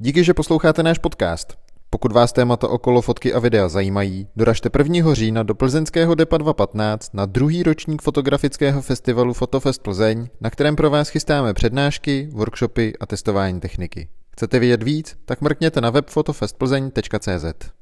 Díky, že posloucháte náš podcast. Pokud vás témata okolo fotky a videa zajímají, doražte 1. října do plzeňského DEPA 215 na druhý ročník fotografického festivalu Fotofest Plzeň, na kterém pro vás chystáme přednášky, workshopy a testování techniky. Chcete vědět víc? Tak mrkněte na web fotofestplzeň.cz.